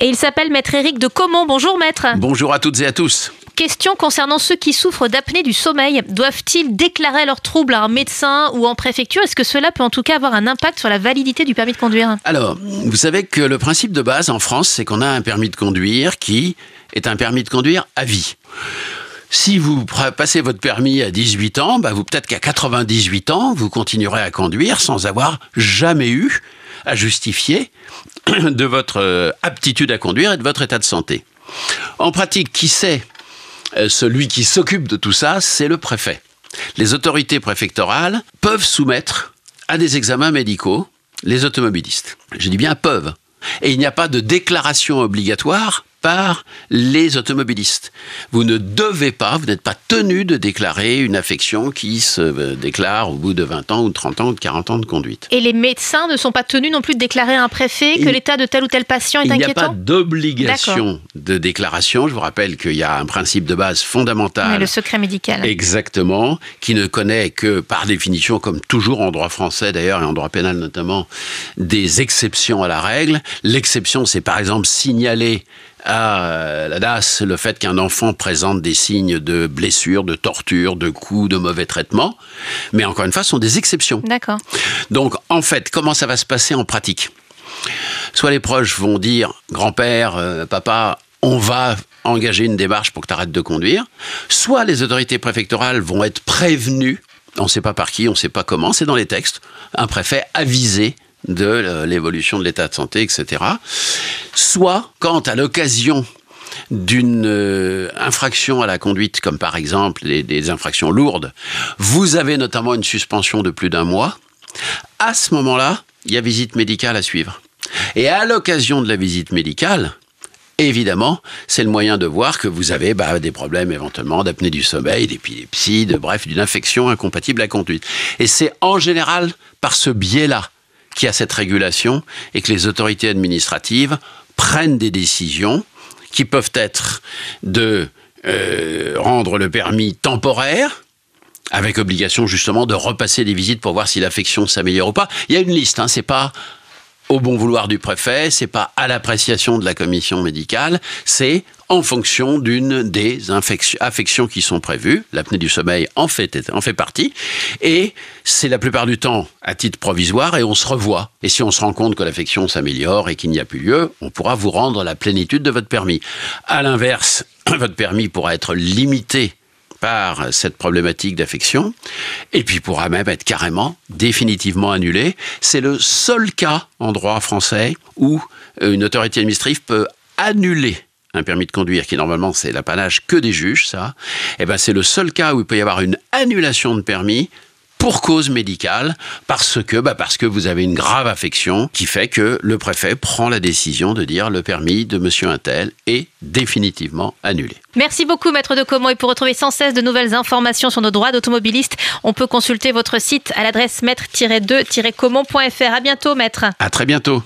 Et il s'appelle Maître Éric de Comont. Bonjour Maître. Bonjour à toutes et à tous. Question concernant ceux qui souffrent d'apnée du sommeil. Doivent-ils déclarer leurs troubles à un médecin ou en préfecture? Est-ce que cela peut en tout cas avoir un impact sur la validité du permis de conduire? Alors, vous savez que le principe de base en France, c'est qu'on a un permis de conduire qui est un permis de conduire à vie. Si vous passez votre permis à 18 ans, bah vous peut-être qu'à 98 ans, vous continuerez à conduire sans avoir jamais eu à justifier de votre euh, aptitude à conduire et de votre état de santé. En pratique, qui sait euh, Celui qui s'occupe de tout ça, c'est le préfet. Les autorités préfectorales peuvent soumettre à des examens médicaux les automobilistes. Je dis bien peuvent. Et il n'y a pas de déclaration obligatoire par les automobilistes. Vous ne devez pas, vous n'êtes pas tenu de déclarer une affection qui se euh, déclare au bout de 20 ans ou de 30 ans ou de 40 ans de conduite. Et les médecins ne sont pas tenus non plus de déclarer à un préfet que l'état de tel ou tel patient est inquiétant Il n'y a pas d'obligation de déclaration. Je vous rappelle qu'il y a un principe de base fondamental. le secret médical. Exactement, qui ne connaît que par définition, comme toujours en droit français d'ailleurs et en droit pénal notamment, des exceptions à la règle. L'exception, c'est par exemple signaler à euh, la DAS le fait qu'un enfant présente des signes de blessure, de torture, de coups, de mauvais traitements. Mais encore une fois, ce sont des exceptions. D'accord. Donc, en fait, comment ça va se passer en pratique? Soit les proches vont dire, grand-père, euh, papa, on va engager une démarche pour que tu arrêtes de conduire. Soit les autorités préfectorales vont être prévenues, on ne sait pas par qui, on ne sait pas comment, c'est dans les textes, un préfet avisé de l'évolution de l'état de santé, etc. Soit quand, à l'occasion d'une euh, infraction à la conduite, comme par exemple des, infractions lourdes, vous avez notamment une suspension de plus d'un mois, à ce moment-là, il y a visite médicale à suivre. Et à l'occasion de la visite médicale, évidemment, c'est le moyen de voir que vous avez bah, des problèmes éventuellement d'apnée du sommeil, d'épilepsie, de bref, d'une infection incompatible à la conduite. Et c'est en général par ce biais-là qu'il y a cette régulation et que les autorités administratives prennent des décisions qui peuvent être de euh, rendre le permis temporaire, avec obligation justement de repasser des visites pour voir si l'affection s'améliore ou pas. Il y a une liste, hein, c'est pas au bon vouloir du préfet, c'est pas à l'appréciation de la commission médicale, c'est en fonction d'une des affections qui sont prévues. L'apnée du sommeil en fait, en fait partie. Et c'est la plupart du temps à titre provisoire et on se revoit. Et si on se rend compte que l'affection s'améliore et qu'il n'y a plus lieu, on pourra vous rendre la plénitude de votre permis. À l'inverse, votre permis pourra être limité par cette problématique d'affection, et puis pourra même être carrément définitivement annulé. C'est le seul cas en droit français où une autorité administrative peut annuler un permis de conduire qui normalement c'est l'apanage que des juges, ça, eh ben c'est le seul cas où il peut y avoir une annulation de permis pour cause médicale, parce que, bah parce que vous avez une grave affection qui fait que le préfet prend la décision de dire le permis de monsieur Intel est définitivement annulé. Merci beaucoup, maître de Comont. Et pour retrouver sans cesse de nouvelles informations sur nos droits d'automobiliste, on peut consulter votre site à l'adresse maître-2-comont.fr. À bientôt, maître. À très bientôt.